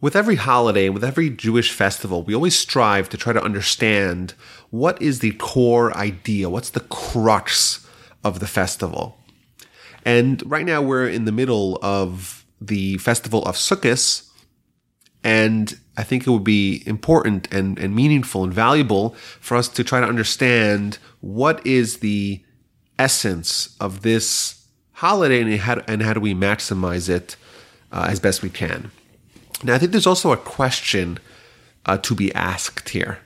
With every holiday, with every Jewish festival, we always strive to try to understand what is the core idea, what's the crux of the festival. And right now we're in the middle of the festival of Sukkot, and I think it would be important and, and meaningful and valuable for us to try to understand what is the essence of this holiday and how, and how do we maximize it uh, as best we can. Now, I think there's also a question uh, to be asked here.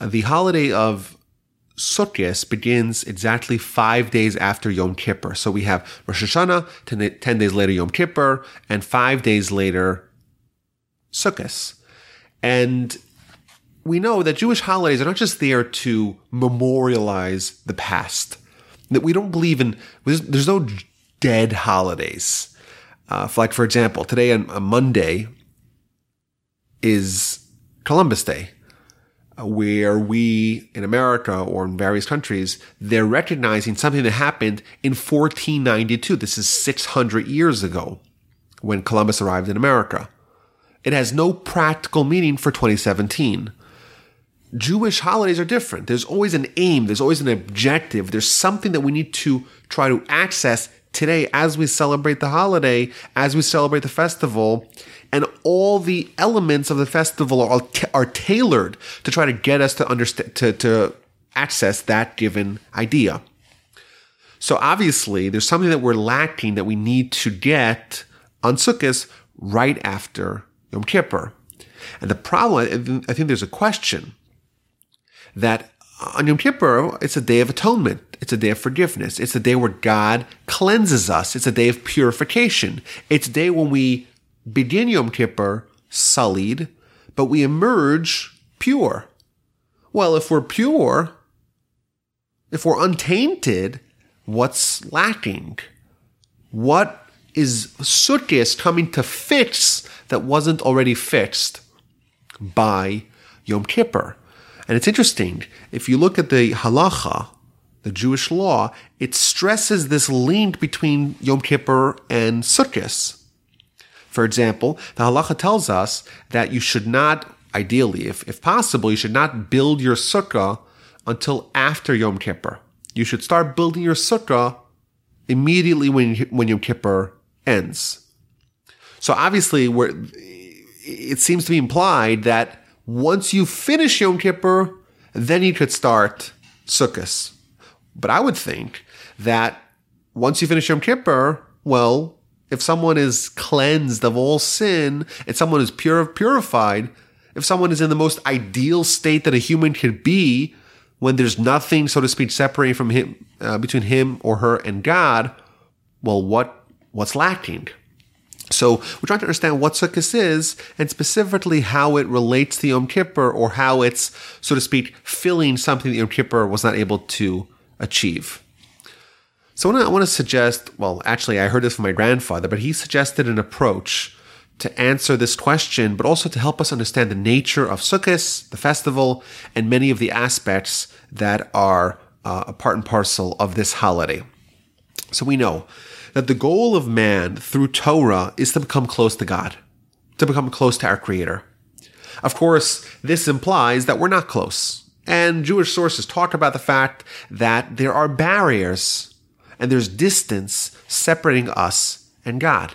The holiday of Sukkot begins exactly five days after Yom Kippur. So we have Rosh Hashanah, 10, 10 days later Yom Kippur, and five days later Sukkot. And we know that Jewish holidays are not just there to memorialize the past. That we don't believe in, there's, there's no dead holidays. Uh, like, for example, today on, on Monday, is Columbus Day, uh, where we in America or in various countries, they're recognizing something that happened in 1492. This is 600 years ago when Columbus arrived in America. It has no practical meaning for 2017. Jewish holidays are different. There's always an aim, there's always an objective, there's something that we need to try to access today as we celebrate the holiday, as we celebrate the festival and all the elements of the festival are, are tailored to try to get us to understand to, to access that given idea. So obviously, there's something that we're lacking that we need to get on Sukkot right after Yom Kippur. And the problem, I think there's a question that on Yom Kippur, it's a day of atonement. It's a day of forgiveness. It's a day where God cleanses us. It's a day of purification. It's a day when we begin Yom Kippur sullied, but we emerge pure. Well, if we're pure, if we're untainted, what's lacking? What is Sukkot coming to fix that wasn't already fixed by Yom Kippur? And it's interesting, if you look at the halacha, the Jewish law, it stresses this link between Yom Kippur and Sukkot. For example, the halacha tells us that you should not, ideally, if, if possible, you should not build your sukkah until after Yom Kippur. You should start building your sukkah immediately when, when Yom Kippur ends. So obviously, it seems to be implied that once you finish Yom Kippur, then you could start Sukkot. But I would think that once you finish Yom Kippur, well, if someone is cleansed of all sin and someone is pure purified, if someone is in the most ideal state that a human could be, when there's nothing, so to speak, separating from him uh, between him or her and God, well, what what's lacking? So we're trying to understand what Sukkot is and specifically how it relates to Yom Kippur or how it's, so to speak, filling something that Yom Kippur was not able to achieve. So I want to suggest, well, actually, I heard this from my grandfather, but he suggested an approach to answer this question, but also to help us understand the nature of Sukkot, the festival, and many of the aspects that are uh, a part and parcel of this holiday. So we know that the goal of man through Torah is to become close to God, to become close to our Creator. Of course, this implies that we're not close. And Jewish sources talk about the fact that there are barriers and there's distance separating us and God.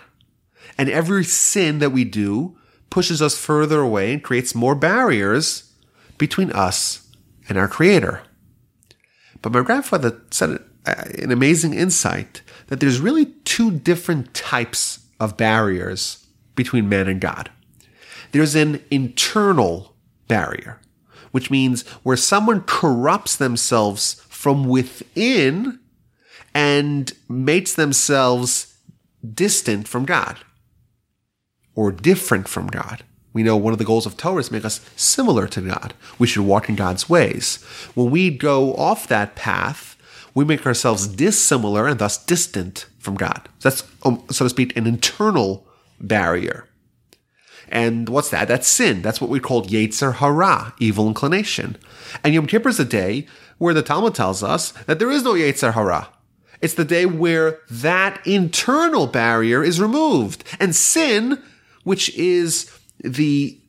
And every sin that we do pushes us further away and creates more barriers between us and our Creator. But my grandfather said uh, an amazing insight that there's really two different types of barriers between man and God. There's an internal barrier, which means where someone corrupts themselves from within and makes themselves distant from God or different from God. We know one of the goals of Torah is to make us similar to God. We should walk in God's ways. When we go off that path, we make ourselves dissimilar and thus distant from God. That's, um, so to speak, an internal barrier. And what's that? That's sin. That's what we call Yetzer Hara, evil inclination. And Yom Kippur is a day where the Talmud tells us that there is no Yetzer Hara. It's the day where that internal barrier is removed. And sin, which is the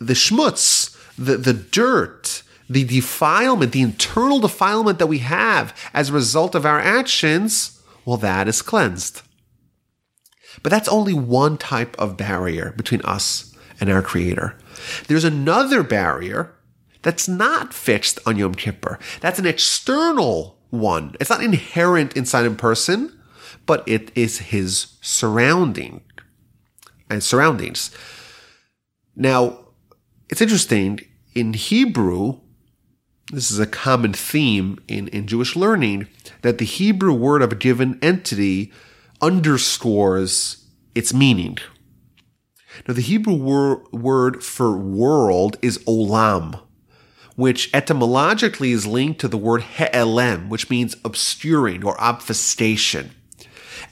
the schmutz, the, the dirt, the defilement, the internal defilement that we have as a result of our actions, well, that is cleansed. But that's only one type of barrier between us and our Creator. There's another barrier that's not fixed on Yom Kippur. That's an external one. It's not inherent inside a person, but it is his surrounding and surroundings. Now, it's interesting in Hebrew, this is a common theme in, in Jewish learning, that the Hebrew word of a given entity underscores its meaning. Now, the Hebrew wor- word for world is olam, which etymologically is linked to the word he'elem, which means obscuring or obfuscation.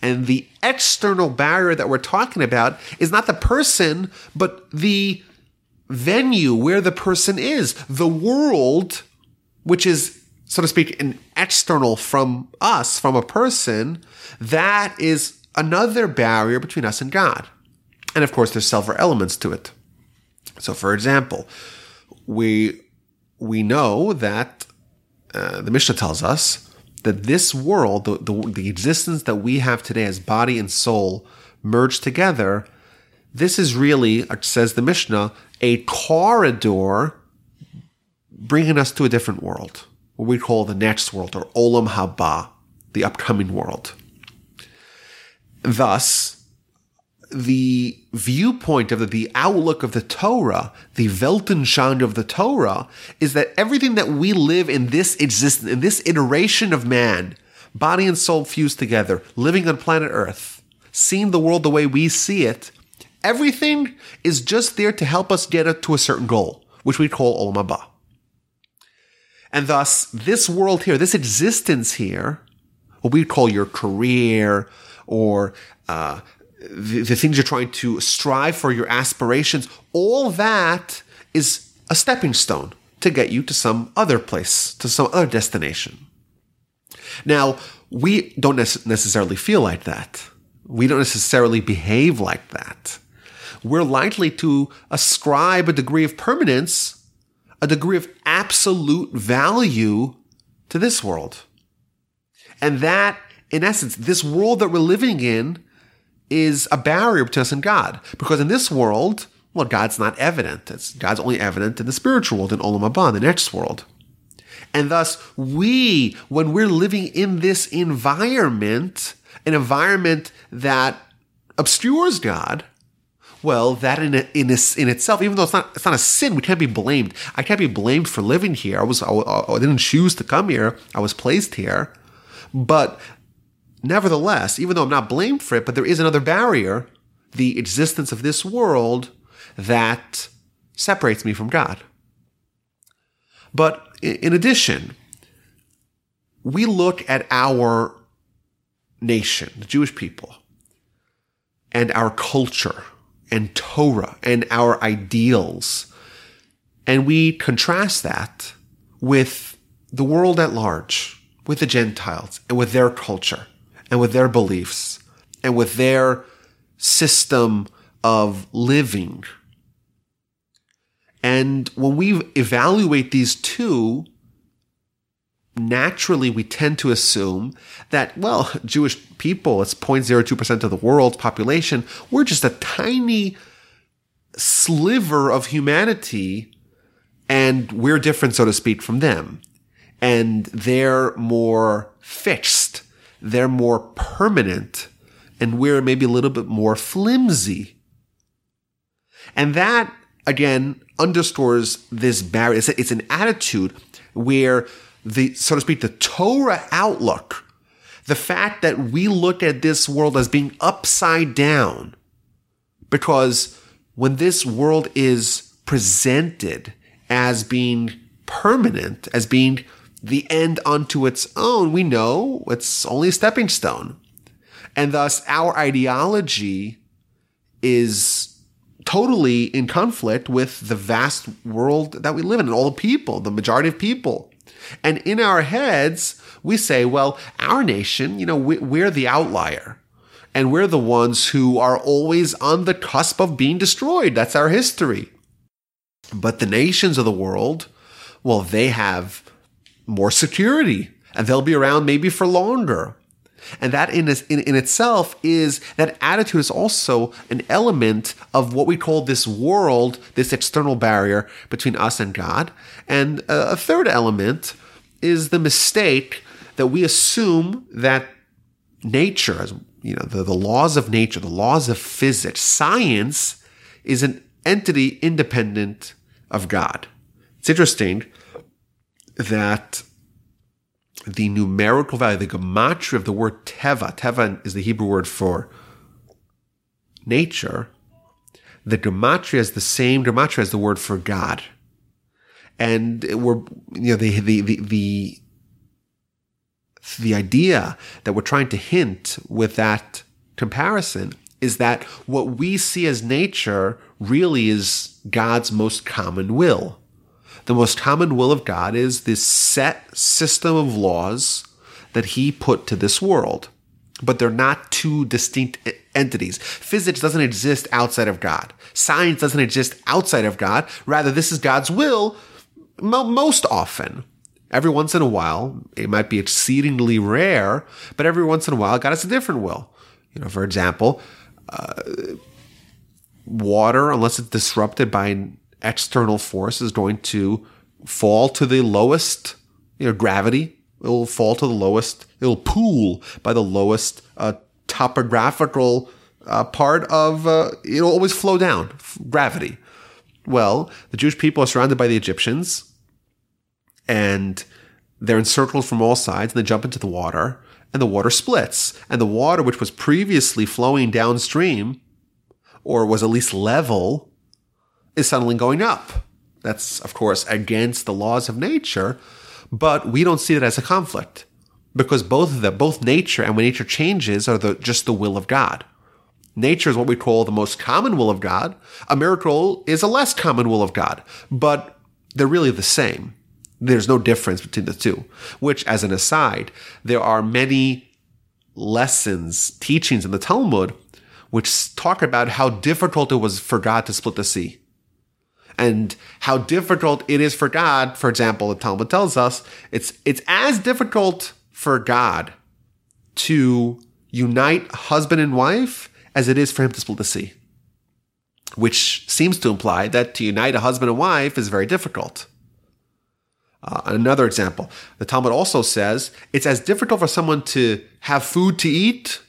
And the external barrier that we're talking about is not the person, but the venue where the person is. The world, which is, so to speak, an external from us, from a person, that is another barrier between us and God. And of course, there's several elements to it. So, for example, we we know that uh, the Mishnah tells us that this world, the, the, the existence that we have today as body and soul merged together, this is really, uh, says the Mishnah, a corridor bringing us to a different world, what we call the next world, or Olam Haba, the upcoming world. Thus, the viewpoint of the, the outlook of the Torah, the Weltanschauung of the Torah, is that everything that we live in this existence, in this iteration of man, body and soul fused together, living on planet Earth, seeing the world the way we see it, everything is just there to help us get to a certain goal, which we call Olam Haba. And thus, this world here, this existence here, what we call your career or uh, the, the things you're trying to strive for, your aspirations, all that is a stepping stone to get you to some other place, to some other destination. Now, we don't necessarily feel like that. We don't necessarily behave like that. We're likely to ascribe a degree of permanence, a degree of absolute value to this world. And that, in essence, this world that we're living in is a barrier between us and God. Because in this world, well, God's not evident. It's, God's only evident in the spiritual world, in Olam Haba, the next world. And thus, we, when we're living in this environment, an environment that obscures God, well, that in in, in itself, even though it's not it's not a sin, we can't be blamed. I can't be blamed for living here. I was I, I didn't choose to come here. I was placed here, but Nevertheless, even though I'm not blamed for it, but there is another barrier, the existence of this world that separates me from God. But in addition, we look at our nation, the Jewish people, and our culture and Torah and our ideals, and we contrast that with the world at large, with the Gentiles and with their culture and with their beliefs and with their system of living. And when we evaluate these two, naturally we tend to assume that, well, Jewish people, it's 0.02% of the world's population, we're just a tiny sliver of humanity and we're different, so to speak, from them. And they're more fixed they're more permanent and we're maybe a little bit more flimsy. And that, again, underscores this barrier. It's, it's an attitude where the, so to speak, the Torah outlook, the fact that we look at this world as being upside down, because when this world is presented as being permanent, as being the end unto its own, we know it's only a stepping stone. And thus, our ideology is totally in conflict with the vast world that we live in and all the people, the majority of people. And in our heads, we say, well, our nation, you know, we, are the outlier. And we're the ones who are always on the cusp of being destroyed. That's our history. But the nations of the world, well, they have more security and they'll be around maybe for longer. And that in, in, in, itself is that attitude is also an element of what we call this world, this external barrier between us and God. And a third element is the mistake that we assume that nature, as you know, the, the laws of nature, the laws of physics, science is an entity independent of God. It's interesting that the numerical value, the gematria of the word teva, teva is the Hebrew word for nature, the gematria is the same gematria as the word for God. And we're, you know, the, the, the, the, the idea that we're trying to hint with that comparison is that what we see as nature really is God's most common will. The most common will of God is this set system of laws that He put to this world. But they're not two distinct entities. Physics doesn't exist outside of God. Science doesn't exist outside of God. Rather, this is God's will most often. Every once in a while, it might be exceedingly rare, but every once in a while, God has a different will. You know, for example, uh, water, unless it's disrupted by external force, is going to fall to the lowest, you know, gravity. It will fall to the lowest. It will pool by the lowest uh, topographical uh, part of. Uh, it'll always flow down. Gravity. Well, the Jewish people are surrounded by the Egyptians, and they're encircled from all sides, and they jump into the water, and the water splits, and the water which was previously flowing downstream or was at least level, is suddenly going up. That's, of course, against the laws of nature, but we don't see that as a conflict because both of them, both nature and when nature changes, are the, just the will of God. Nature is what we call the most common will of God. A miracle is a less common will of God, but they're really the same. There's no difference between the two, which, as an aside, there are many lessons, teachings in the Talmud which talk about how difficult it was for God to split the sea. And how difficult it is for God, for example, the Talmud tells us it's it's as difficult for God to unite husband and wife as it is for him to split the sea. Which seems to imply that to unite a husband and wife is very difficult. Uh, another example, the Talmud also says it's as difficult for someone to have food to eat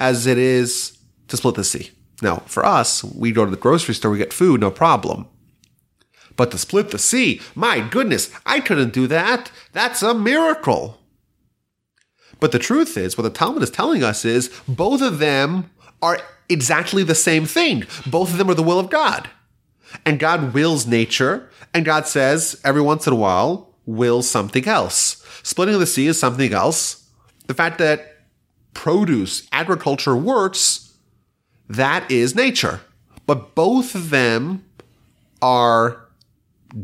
as it is to split the sea. Now, for us, we go to the grocery store, we get food, no problem. But to split the sea, my goodness, I couldn't do that. That's a miracle. But the truth is, what the Talmud is telling us is both of them are exactly the same thing. Both of them are the will of God. And God wills nature, and God says every once in a while, will something else. Splitting the sea is something else. The fact that produce, agriculture works that is nature. But both of them are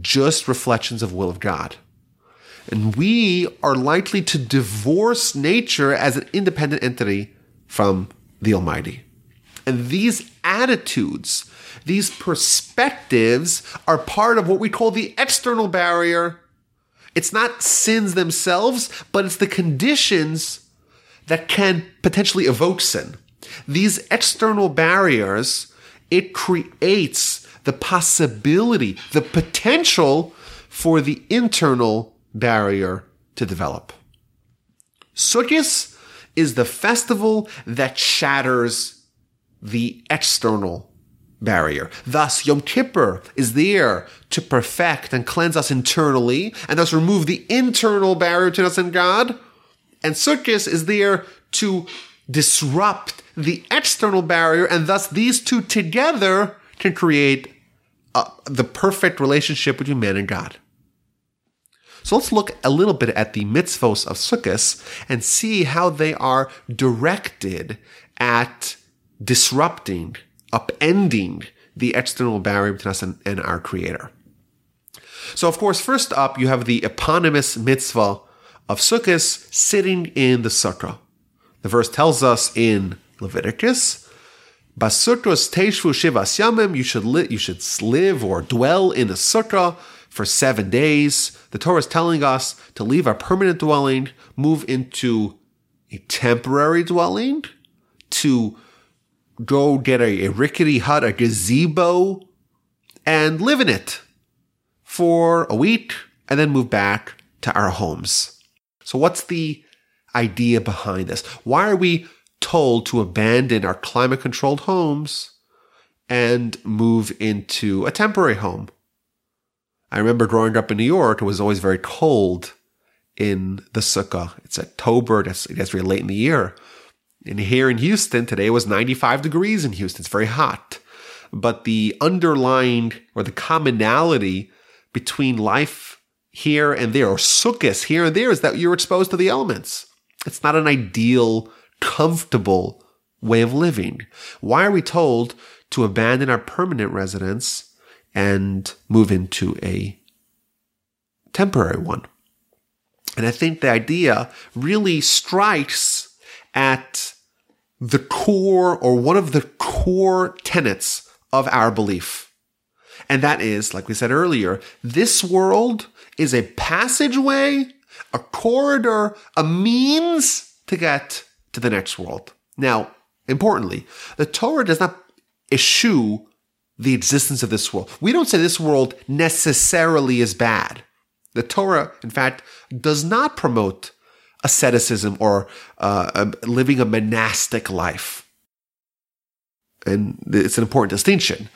just reflections of will of God. And we are likely to divorce nature as an independent entity from the Almighty. And these attitudes, these perspectives are part of what we call the external barrier. It's not sins themselves, but it's the conditions that can potentially evoke sin. These external barriers, it creates the possibility, the potential for the internal barrier to develop. Sukkot is the festival that shatters the external barrier. Thus, Yom Kippur is there to perfect and cleanse us internally, and thus remove the internal barrier to us and God. And Sukkot is there to disrupt the external barrier, and thus these two together can create uh, the perfect relationship between man and God. So let's look a little bit at the mitzvos of Sukkot and see how they are directed at disrupting, upending the external barrier between us and, and our Creator. So, of course, first up, you have the eponymous mitzvah of Sukkot sitting in the sukkah. The verse tells us in Leviticus. Basukos teishvu shivas yamim, you should, li- you should live or dwell in a sukkah for seven days. The Torah is telling us to leave our permanent dwelling, move into a temporary dwelling, to go get a, a rickety hut, a gazebo, and live in it for a week, and then move back to our homes. So, what's the idea behind this? Why are we told to abandon our climate controlled homes and move into a temporary home? I remember growing up in New York, it was always very cold in the sukkah. It's October, it gets very late in the year. And here in Houston, today was 95 degrees in Houston. It's very hot. But the underlying or the commonality between life here and there, or sukkahs here and there, is that you're exposed to the elements. It's not an ideal, comfortable way of living. Why are we told to abandon our permanent residence and move into a temporary one? And I think the idea really strikes at the core or one of the core tenets of our belief. And that is, like we said earlier, this world is a passageway, a corridor, a means to get to the next world. Now, importantly, the Torah does not eschew the existence of this world. We don't say this world necessarily is bad. The Torah, in fact, does not promote asceticism or uh, living a monastic life. And it's an important distinction.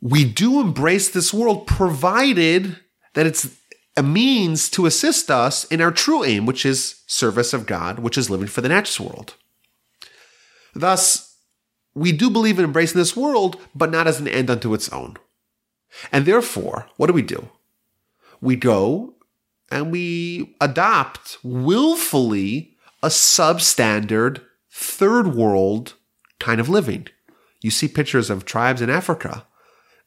We do embrace this world provided that it's a means to assist us in our true aim, which is service of God, which is living for the next world. Thus, we do believe in embracing this world, but not as an end unto its own. And therefore, what do we do? We go and we adopt willfully a substandard third world kind of living. You see pictures of tribes in Africa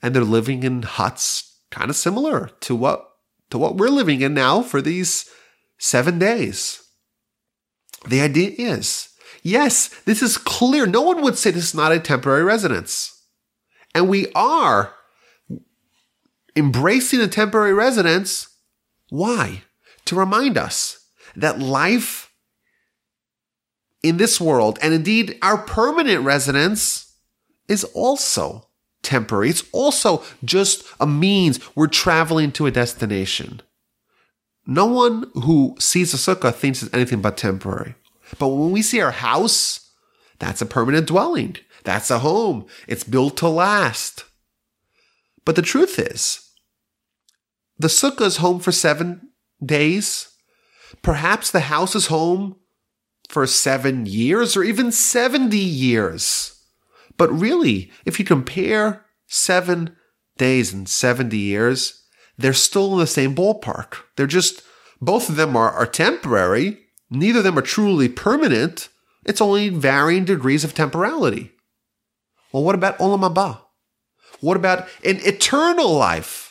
and they're living in huts kind of similar to what to what we're living in now for these 7 days. The idea is, yes, this is clear. No one would say this is not a temporary residence. And we are embracing a temporary residence why? To remind us that life in this world, and indeed our permanent residence, is also temporary. It's also just a means we're traveling to a destination. No one who sees a sukkah thinks it's anything but temporary. But when we see our house, that's a permanent dwelling. That's a home. It's built to last. But the truth is, the sukkah is home for seven days. Perhaps the house is home for seven years or even 70 years. But really, if you compare seven days and 70 years, they're still in the same ballpark. They're just, both of them are, are temporary. Neither of them are truly permanent. It's only varying degrees of temporality. Well, what about Olam Haba? What about an eternal life?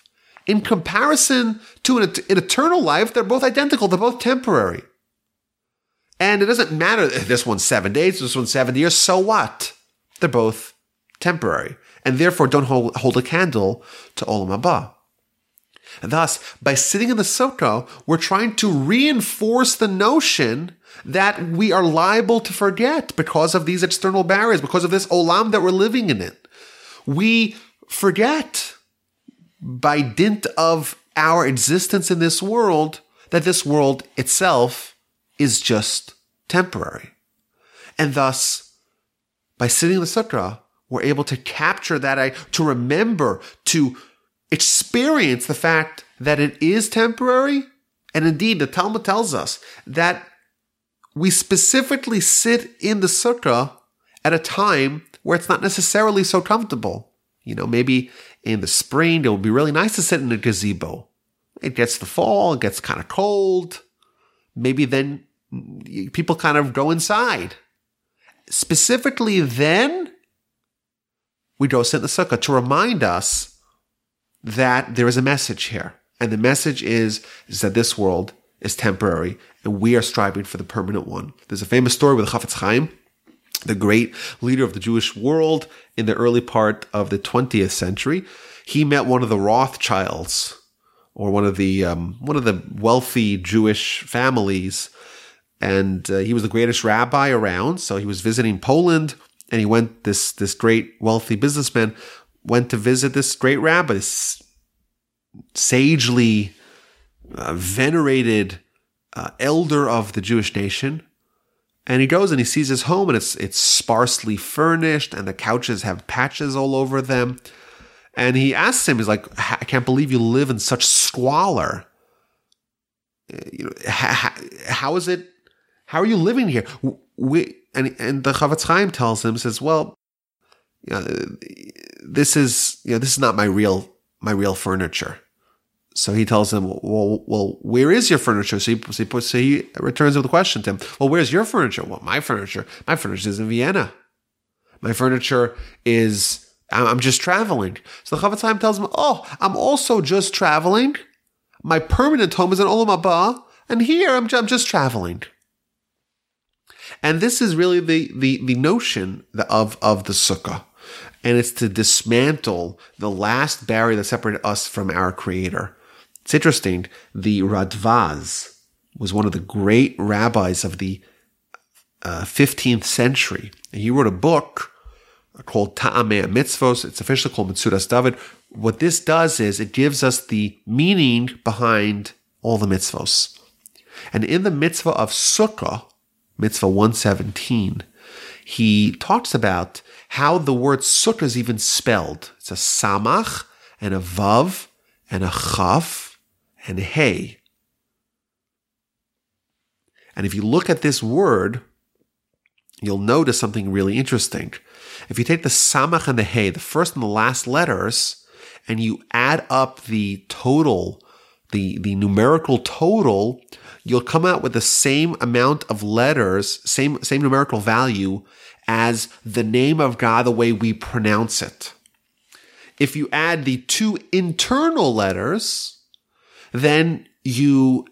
in comparison to an, an eternal life, they're both identical. They're both temporary. And it doesn't matter if this one's seven days, this one's 70 years. So what? They're both temporary. And therefore don't hold, hold a candle to Olam Haba. Thus, by sitting in the sukkah, we're trying to reinforce the notion that we are liable to forget because of these external barriers, because of this olam that we're living in it. We forget by dint of our existence in this world, that this world itself is just temporary. And thus, by sitting in the sukkah, we're able to capture that, to remember, to experience the fact that it is temporary. And indeed, the Talmud tells us that we specifically sit in the sukkah at a time where it's not necessarily so comfortable. You know, maybe in the spring, it would be really nice to sit in a gazebo. It gets the fall, it gets kind of cold. Maybe then mm, people kind of go inside. Specifically, then we sit in the sukkah to remind us that there is a message here. And the message is, is that this world is temporary and we are striving for the permanent one. There's a famous story with Chafetz Chaim the great leader of the Jewish world in the early part of the 20th century. He met one of the Rothschilds, or one of the um, one of the wealthy Jewish families, and uh, he was the greatest rabbi around. So he was visiting Poland, and he went this this great wealthy businessman went to visit this great rabbi, this sagely uh, venerated uh, elder of the Jewish nation. And he goes and he sees his home, and it's it's sparsely furnished, and the couches have patches all over them. And he asks him, he's like, "I can't believe you live in such squalor. Uh, you know, how, how is it? How are you living here?" We and and the Chofetz Chaim tells him, says, "Well, you know, this is you know this is not my real my real furniture." So he tells him, well, well, where is your furniture? So he, so he, puts, so he returns with a question to him. Well, where's your furniture? Well, my furniture, my furniture is in Vienna. My furniture is, I'm just traveling. So the Chofetz Chaim tells him, oh, I'm also just traveling. My permanent home is in Olam Haba, and here I'm, I'm just traveling. And this is really the, the, the notion of, of the sukkah. And it's to dismantle the last barrier that separated us from our creator. It's interesting. The Radvaz was one of the great rabbis of the uh, 15th century. And he wrote a book called Ta'amei Mitzvos. It's officially called Metzudas David. What this does is it gives us the meaning behind all the mitzvos. And in the mitzvah of Sukkah, mitzvah 117, he talks about how the word sukkah is even spelled. It's a samach and a vav and a chaf and hey. And if you look at this word, you'll notice something really interesting. If you take the samach and the hey, the first and the last letters, and you add up the total, the, the numerical total, you'll come out with the same amount of letters, same, same numerical value as the name of God the way we pronounce it. If you add the two internal letters, then you,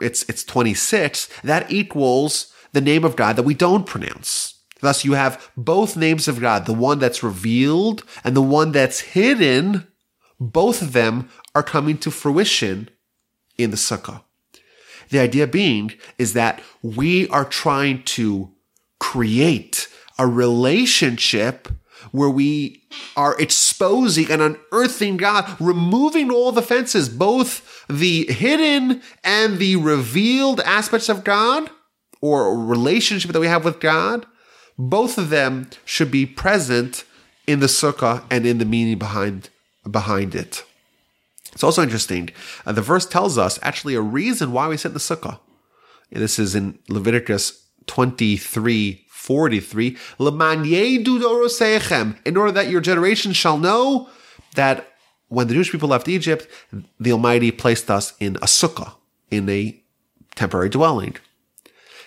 it's, it's 26, that equals the name of God that we don't pronounce. Thus, you have both names of God, the one that's revealed and the one that's hidden. Both of them are coming to fruition in the sukkah. The idea being is that we are trying to create a relationship where we are exposing and unearthing God, removing all the fences, both the hidden and the revealed aspects of God or relationship that we have with God. Both of them should be present in the sukkah and in the meaning behind, behind it. It's also interesting. Uh, the verse tells us actually a reason why we in the sukkah. This is in Leviticus 23 43, in order that your generation shall know that when the Jewish people left Egypt, the Almighty placed us in a sukkah, in a temporary dwelling.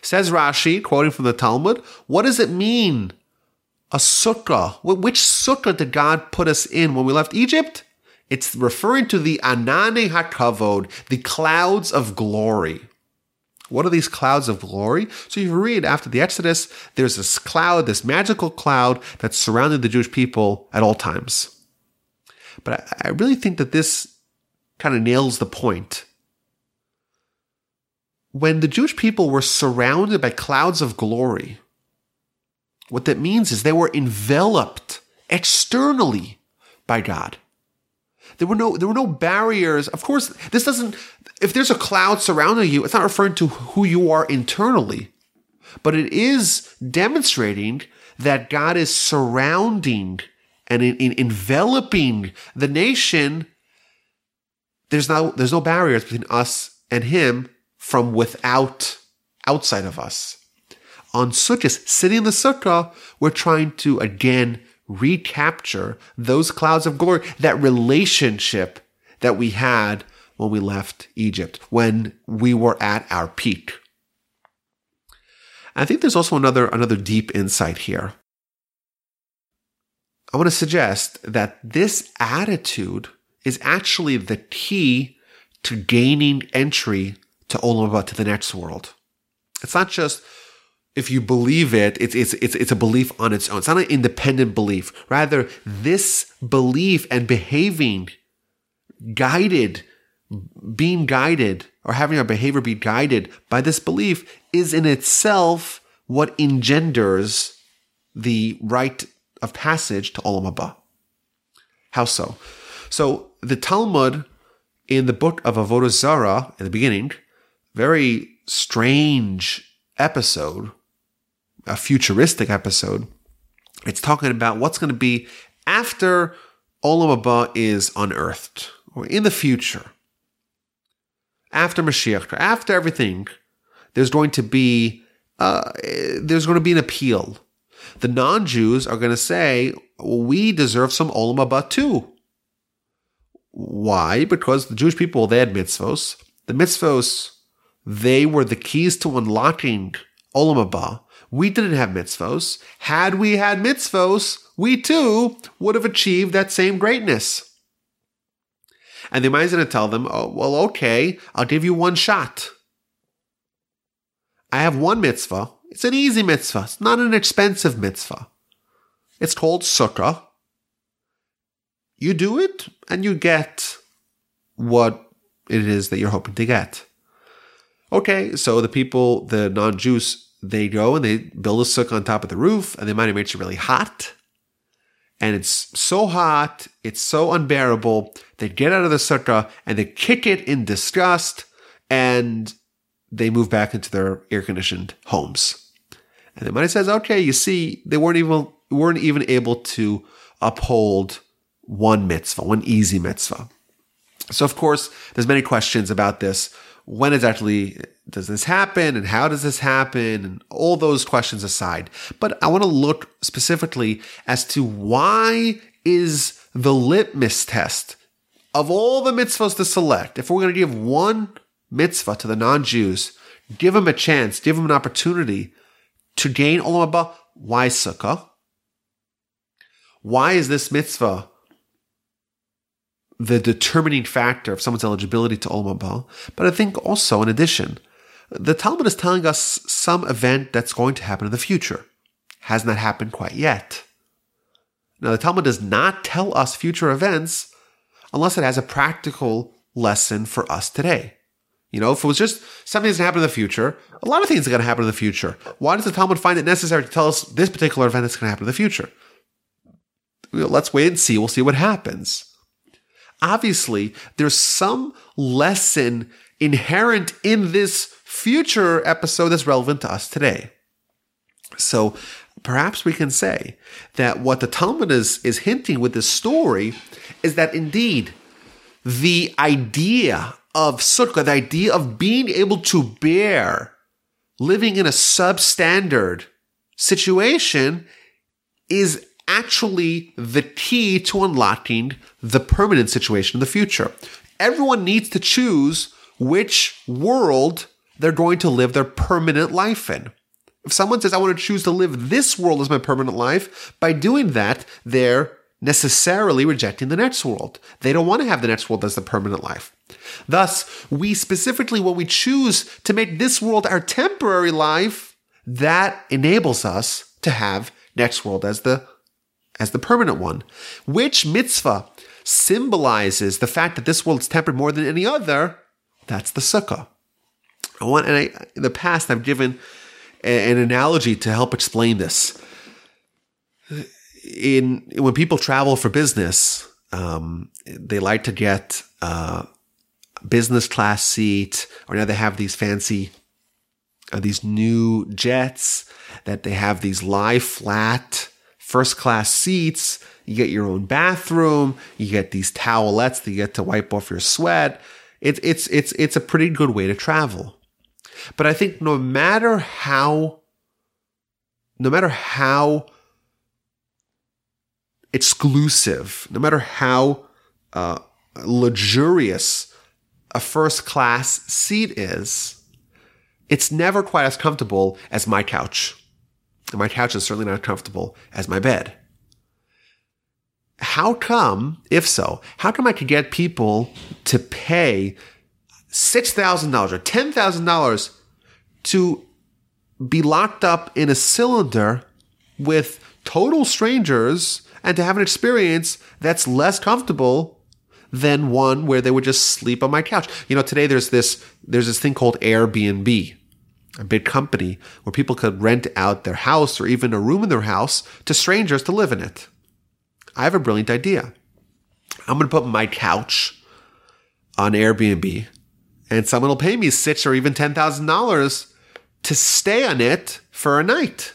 Says Rashi, quoting from the Talmud, what does it mean? A sukkah. Which sukkah did God put us in when we left Egypt? It's referring to the Anane HaKavod, the clouds of glory. What are these clouds of glory? So you read after the Exodus, there's this cloud, this magical cloud that surrounded the Jewish people at all times. But I, I really think that this kind of nails the point. When the Jewish people were surrounded by clouds of glory, what that means is they were enveloped externally by God. There were no there were no barriers. Of course, this doesn't if there's a cloud surrounding you, it's not referring to who you are internally, but it is demonstrating that God is surrounding and in, in enveloping the nation. There's no there's no barriers between us and Him from without outside of us. On Sukkot, sitting in the sukkah, we're trying to again recapture those clouds of glory, that relationship that we had when we left Egypt, when we were at our peak. I think there's also another, another deep insight here. I want to suggest that this attitude is actually the key to gaining entry to Olam to the next world. It's not just if you believe it, it's, it's, it's, it's a belief on its own. It's not an independent belief. Rather, this belief and behaving guided, being guided or having our behavior be guided by this belief is in itself what engenders the rite of passage to Olam Haba. How so? So the Talmud in the book of Avodah Zarah in the beginning, very strange episode, a futuristic episode. It's talking about what's going to be after Olam Haba is unearthed, or in the future. After Mashiach, after everything, there's going to be uh, there's going to be an appeal. The non-Jews are going to say, well, "We deserve some Olam Haba too." Why? Because the Jewish people they had mitzvos. The mitzvos they were the keys to unlocking Olam Haba. We didn't have mitzvos. Had we had mitzvos, we too would have achieved that same greatness. And the Imam is going to tell them, oh, well, okay, I'll give you one shot. I have one mitzvah. It's an easy mitzvah. It's not an expensive mitzvah. It's called sukkah. You do it and you get what it is that you're hoping to get. Okay, so the people, the non-Jews, they go and they build a sukkah on top of the roof, and the might makes it really hot. And it's so hot, it's so unbearable. They get out of the sukkah and they kick it in disgust, and they move back into their air-conditioned homes. And the money says, "Okay, you see, they weren't even weren't even able to uphold one mitzvah, one easy mitzvah." So, of course, there's many questions about this when exactly does this happen and how does this happen and all those questions aside. But I want to look specifically as to why is the litmus test of all the mitzvahs to select, if we're going to give one mitzvah to the non-Jews, give them a chance, give them an opportunity to gain Olam Haba, why sukkah? Why is this mitzvah the determining factor of someone's eligibility to Olam Haba. But I think also, in addition, the Talmud is telling us some event that's going to happen in the future. Has not happened quite yet. Now, the Talmud does not tell us future events unless it has a practical lesson for us today. You know, if it was just something that's going to happen in the future, a lot of things are going to happen in the future. Why does the Talmud find it necessary to tell us this particular event that's going to happen in the future? Let's wait and see. We'll see what happens obviously there's some lesson inherent in this future episode that's relevant to us today. So perhaps we can say that what the Talmud is, is hinting with this story is that indeed the idea of sukkah, the idea of being able to bear living in a substandard situation is actually the key to unlocking the permanent situation in the future. Everyone needs to choose which world they're going to live their permanent life in. If someone says, I want to choose to live this world as my permanent life, by doing that, they're necessarily rejecting the next world. They don't want to have the next world as the permanent life. Thus, we specifically, when we choose to make this world our temporary life, that enables us to have next world as the as the permanent one. Which mitzvah symbolizes the fact that this world is tempered more than any other? That's the sukkah. I want, and I, in the past, I've given a, an analogy to help explain this. In when people travel for business, um, they like to get uh, business class seat, or now they have these fancy, uh, these new jets that they have these lie flat first class seats. You get your own bathroom. You get these towelettes that you get to wipe off your sweat. It's it's it's it's a pretty good way to travel. But I think no matter how, no matter how exclusive, no matter how uh, luxurious a first class seat is, it's never quite as comfortable as my couch and my couch is certainly not comfortable as my bed. How come, if so, how come I could get people to pay $6,000 or $10,000 to be locked up in a cylinder with total strangers and to have an experience that's less comfortable than one where they would just sleep on my couch. You know, today there's this there's this thing called Airbnb, a big company where people could rent out their house or even a room in their house to strangers to live in it. I have a brilliant idea. I'm going to put my couch on Airbnb and someone will pay me six or even $10,000 to stay on it for a night.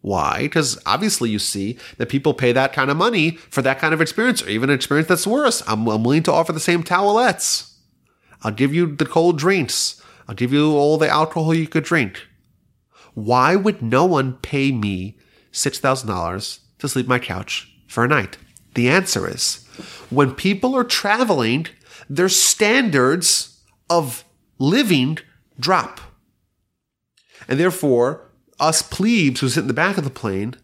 Why? Because obviously you see that people pay that kind of money for that kind of experience or even an experience that's worse. I'm, I'm willing to offer the same towelettes. I'll give you the cold drinks. I'll give you all the alcohol you could drink. Why would no one pay me $6,000 to sleep my couch for a night? The answer is when people are traveling, their standards of living drop. And therefore, us plebes who sit in the back of the plane,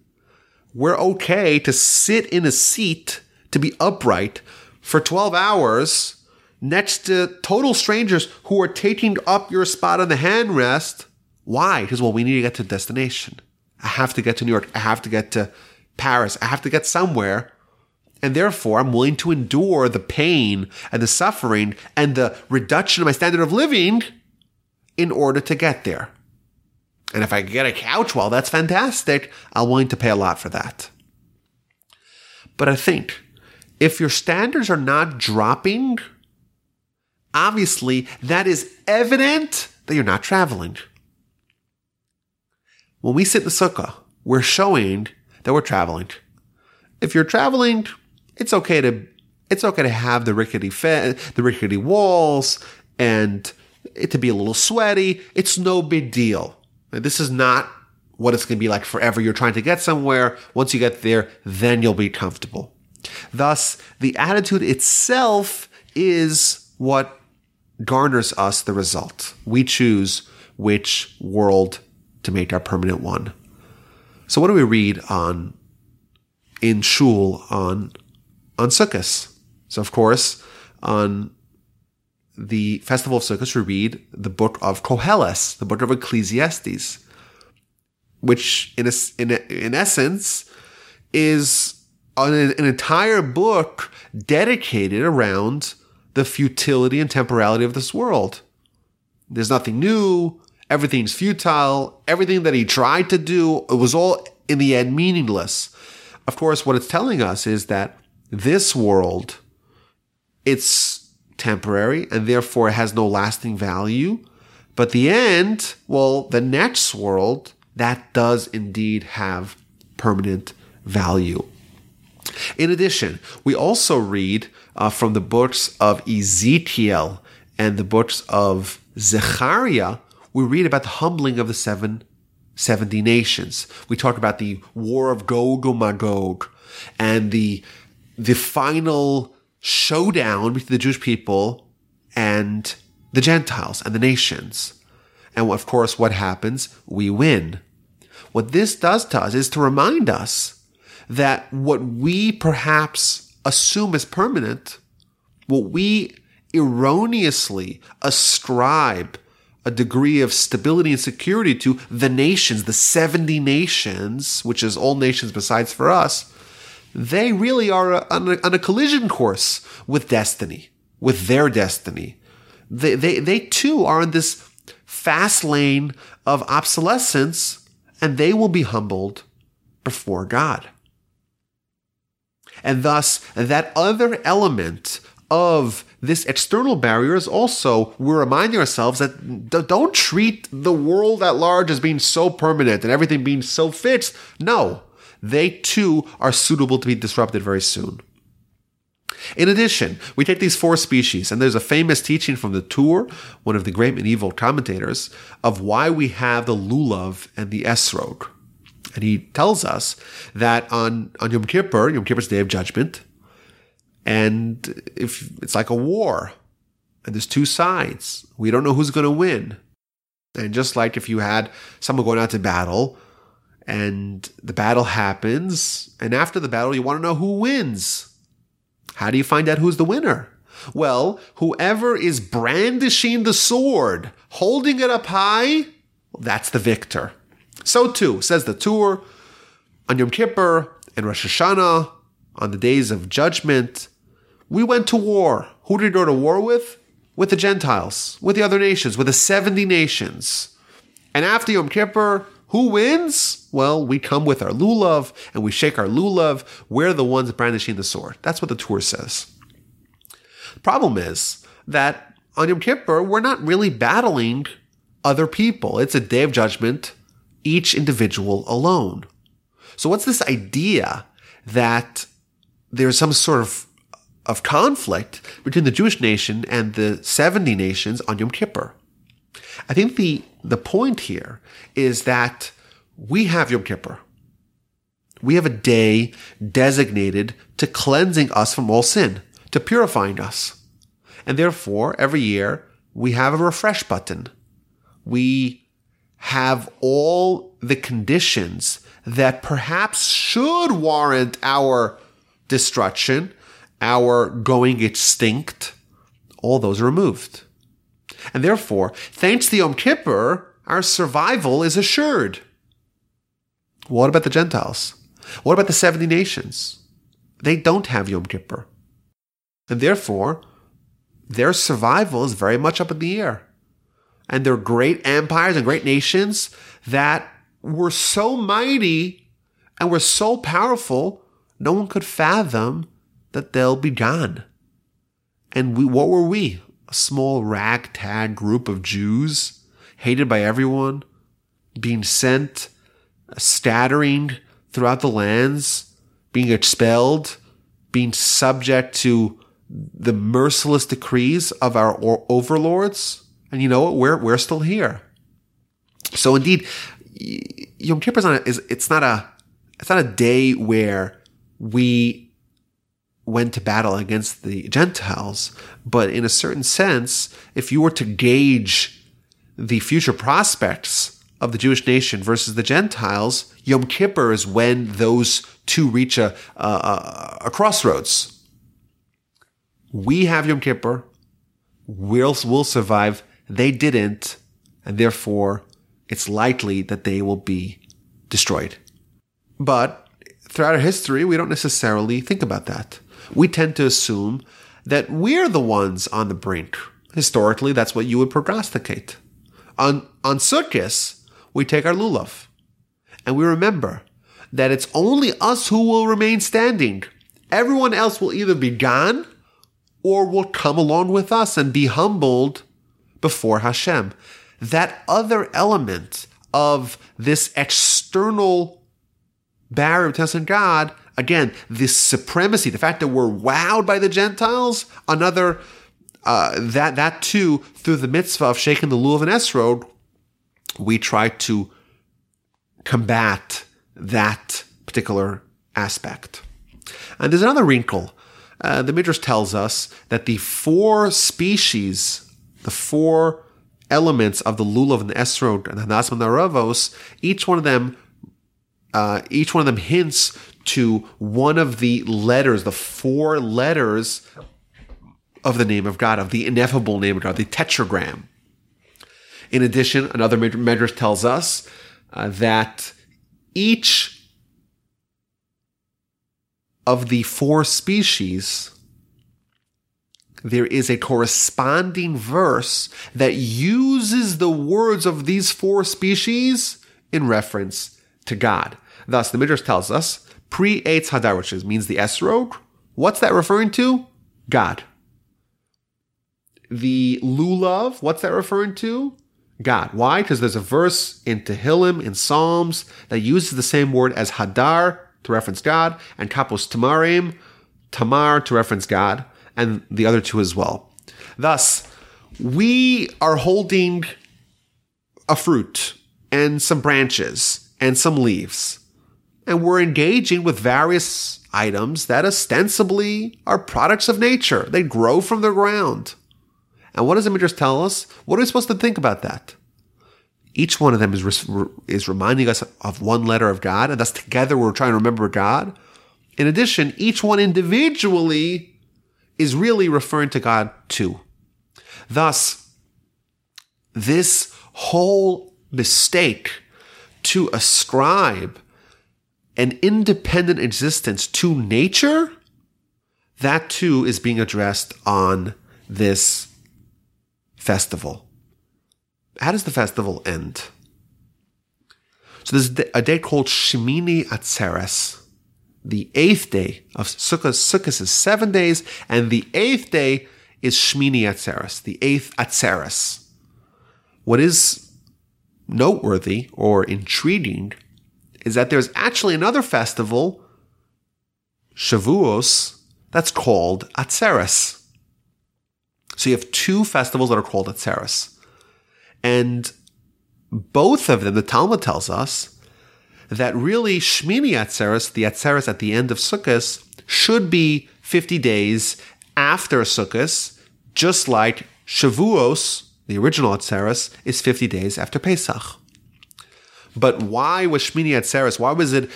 we're okay to sit in a seat to be upright for 12 hours next to total strangers who are taking up your spot on the handrest. Why? Because, well, we need to get to destination. I have to get to New York. I have to get to Paris. I have to get somewhere. And therefore, I'm willing to endure the pain and the suffering and the reduction of my standard of living in order to get there. And if I get a couch, well, that's fantastic. I'm willing to pay a lot for that. But I think if your standards are not dropping, obviously that is evident that you're not traveling. When we sit in the sukkah, we're showing that we're traveling. If you're traveling, it's okay to it's okay to have the rickety fe- the rickety walls and it to be a little sweaty. It's no big deal. This is not what it's going to be like forever. You're trying to get somewhere. Once you get there, then you'll be comfortable. Thus, the attitude itself is what garners us the result. We choose which world to make our permanent one. So what do we read on in Shul on on Sukkot? So of course, on the festival of Sukkot, we read the book of Koheles, the book of Ecclesiastes, which in a, in, a, in essence is an, an entire book dedicated around the futility and temporality of this world. There's nothing new. Everything's futile. Everything that he tried to do, it was all in the end meaningless. Of course, what it's telling us is that this world, it's temporary and therefore has no lasting value. But the end, well, the next world, that does indeed have permanent value. In addition, we also read uh, from the books of Ezekiel and the books of Zechariah, we read about the humbling of the seven, 70 nations. We talk about the war of Gog and Magog and the, the final showdown between the Jewish people and the Gentiles and the nations. And of course, what happens? We win. What this does to us is to remind us that what we perhaps assume as permanent, what we erroneously ascribe a degree of stability and security to the nations, the 70 nations, which is all nations besides for us, they really are on a, on a collision course with destiny, with their destiny. They, they, they too are in this fast lane of obsolescence and they will be humbled before God. And thus, that other element of this external barrier is also we're reminding ourselves that don't treat the world at large as being so permanent and everything being so fixed. No, they too are suitable to be disrupted very soon. In addition, we take these four species, and there's a famous teaching from the Tur, one of the great medieval commentators, of why we have the lulav and the esrog. And he tells us that on, on Yom Kippur, Yom Kippur's Day of Judgment, and if it's like a war, and there's two sides, we don't know who's going to win. And just like if you had someone going out to battle, and the battle happens, and after the battle, you want to know who wins. How do you find out who's the winner? Well, whoever is brandishing the sword, holding it up high, that's the victor. So too, says the Tur, on Yom Kippur and Rosh Hashanah, on the days of judgment, we went to war. Who did we go to war with? With the Gentiles, with the other nations, with the 70 nations. And after Yom Kippur, who wins? Well, we come with our lulav and we shake our lulav. We're the ones brandishing the sword. That's what the Tur says. The problem is that on Yom Kippur, we're not really battling other people. It's a day of judgment, each individual alone. So what's this idea that there's some sort of of conflict between the Jewish nation and the 70 nations on Yom Kippur? I think the the point here is that we have Yom Kippur. We have a day designated to cleansing us from all sin, to purifying us. And therefore, every year, we have a refresh button. We have all the conditions that perhaps should warrant our destruction, our going extinct. All those are removed. And therefore, thanks to Yom Kippur, our survival is assured. What about the Gentiles? What about the 70 nations? They don't have Yom Kippur. And therefore, their survival is very much up in the air. And they're great empires and great nations that were so mighty and were so powerful, no one could fathom that they'll be gone. And we, what were we? a small ragtag group of Jews, hated by everyone, being sent, uh, scattering throughout the lands, being expelled, being subject to the merciless decrees of our overlords. And you know what? We're, we're still here. So indeed, Yom Kippur is, not a, is it's not a it's not a day where we went to battle against the Gentiles. But in a certain sense, if you were to gauge the future prospects of the Jewish nation versus the Gentiles, Yom Kippur is when those two reach a, a, a crossroads. We have Yom Kippur. We'll, we'll survive. They didn't. And therefore, it's likely that they will be destroyed. But throughout our history, we don't necessarily think about that we tend to assume that we're the ones on the brink. Historically, that's what you would prognosticate. On, on Sukkot, we take our lulav. And we remember that it's only us who will remain standing. Everyone else will either be gone or will come along with us and be humbled before Hashem. That other element of this external barrier between God Again, this supremacy, the fact that we're wowed by the Gentiles, another uh, that that too through the mitzvah of shaking the lulav and esrog, we try to combat that particular aspect. And there's another wrinkle. Uh, the Midrash tells us that the four species, the four elements of the lulav and the esrog and the hadas and the each one of them, uh, each one of them hints to one of the letters, the four letters of the name of God, of the ineffable name of God, the tetragram. In addition, another medrash tells us uh, that each of the four species, there is a corresponding verse that uses the words of these four species in reference to God. Thus, the Midrash tells us Pri Eitz Hadar, which means the esrog. What's that referring to? God. The lulav, what's that referring to? God. Why? Because there's a verse in Tehillim, in Psalms, that uses the same word as Hadar to reference God, and Kapos Tamarim, Tamar to reference God, and the other two as well. Thus, we are holding a fruit and some branches and some leaves and we're engaging with various items that ostensibly are products of nature. They grow from the ground. And what does the tell us? What are we supposed to think about that? Each one of them is, is reminding us of one letter of God, and thus together we're trying to remember God. In addition, each one individually is really referring to God too. Thus, this whole mistake to ascribe an independent existence to nature, that too is being addressed on this festival. How does the festival end? So there's a day called Shemini Atzeres, the eighth day of Sukkot. Sukkot is seven days, and the eighth day is Shmini Atzeres, the eighth Atzeres. What is noteworthy or intriguing is that there's actually another festival, Shavuos, that's called Atzeres. So you have two festivals that are called Atzeres. And both of them, the Talmud tells us that really Shmini Atzeres, the Atzeres at the end of Sukkot, should be 50 days after Sukkot, just like Shavuos, the original Atzeres, is 50 days after Pesach. But why was Shmini Atzeres, why was it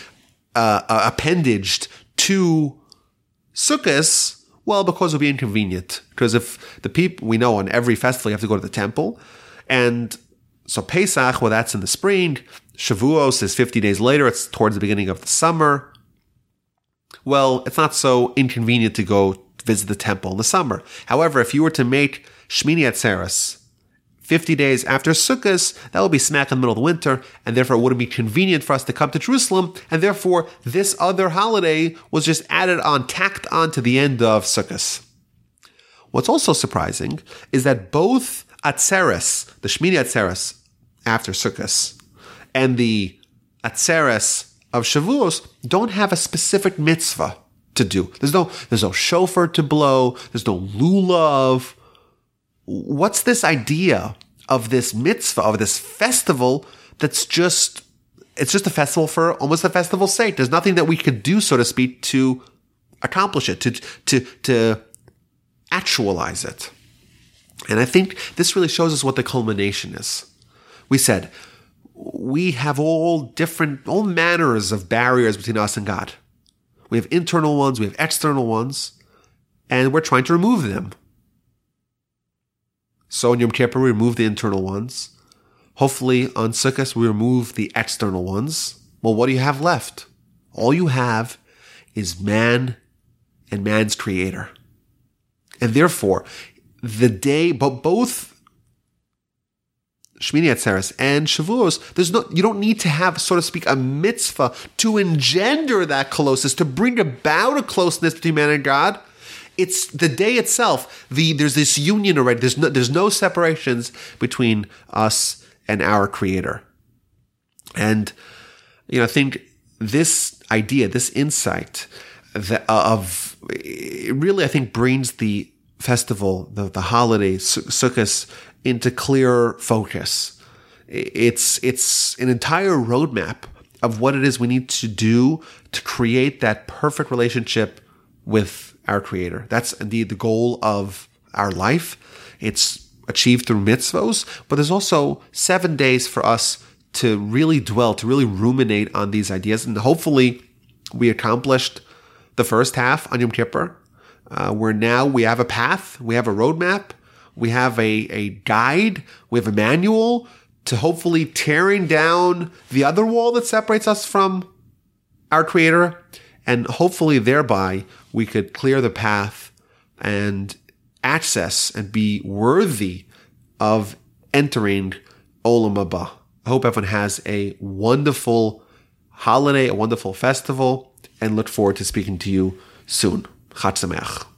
uh, uh, appendaged to Sukkot? Well, because it would be inconvenient. Because if the people, we know on every festival you have to go to the temple, and so Pesach, well, that's in the spring. Shavuos is 50 days later. It's towards the beginning of the summer. Well, it's not so inconvenient to go visit the temple in the summer. However, if you were to make Shmini Atzeres 50 days after Sukkot, that would be smack in the middle of the winter, and therefore it wouldn't be convenient for us to come to Jerusalem, and therefore this other holiday was just added on, tacked on to the end of Sukkot. What's also surprising is that both Atzeres, the Shmini Atzeres after Sukkot, and the Atzeres of Shavuos don't have a specific mitzvah to do. There's no, there's no shofar to blow. There's no lulav. What's this idea of this mitzvah, of this festival that's just, it's just a festival for almost a festival's sake. There's nothing that we could do, so to speak, to accomplish it, to, to, to actualize it. And I think this really shows us what the culmination is. We said, we have all different, all manners of barriers between us and God. We have internal ones, we have external ones, and we're trying to remove them. So in Yom Kippur, we remove the internal ones. Hopefully on Sukkot, we remove the external ones. Well, what do you have left? All you have is man and man's creator. And therefore, the day, but both Shmini Atzeres and Shavuos, there's no, you don't need to have, so to speak, a mitzvah to engender that closeness, to bring about a closeness between man and God. It's the day itself. The there's this union already. There's no there's no separations between us and our Creator. And you know, I think this idea, this insight of really, I think brings the festival, the, the holiday, Sukkot, into clear focus. It's, it's an entire roadmap of what it is we need to do to create that perfect relationship with our Creator. That's indeed the goal of our life. It's achieved through mitzvos, but there's also seven days for us to really dwell, to really ruminate on these ideas. And hopefully we accomplished the first half on Yom Kippur uh, where now we have a path, we have a roadmap, we have a, a guide, we have a manual to hopefully tearing down the other wall that separates us from our creator. And hopefully thereby we could clear the path and access and be worthy of entering Olam Haba. I hope everyone has a wonderful holiday, a wonderful festival, and look forward to speaking to you soon. Chag Sameach.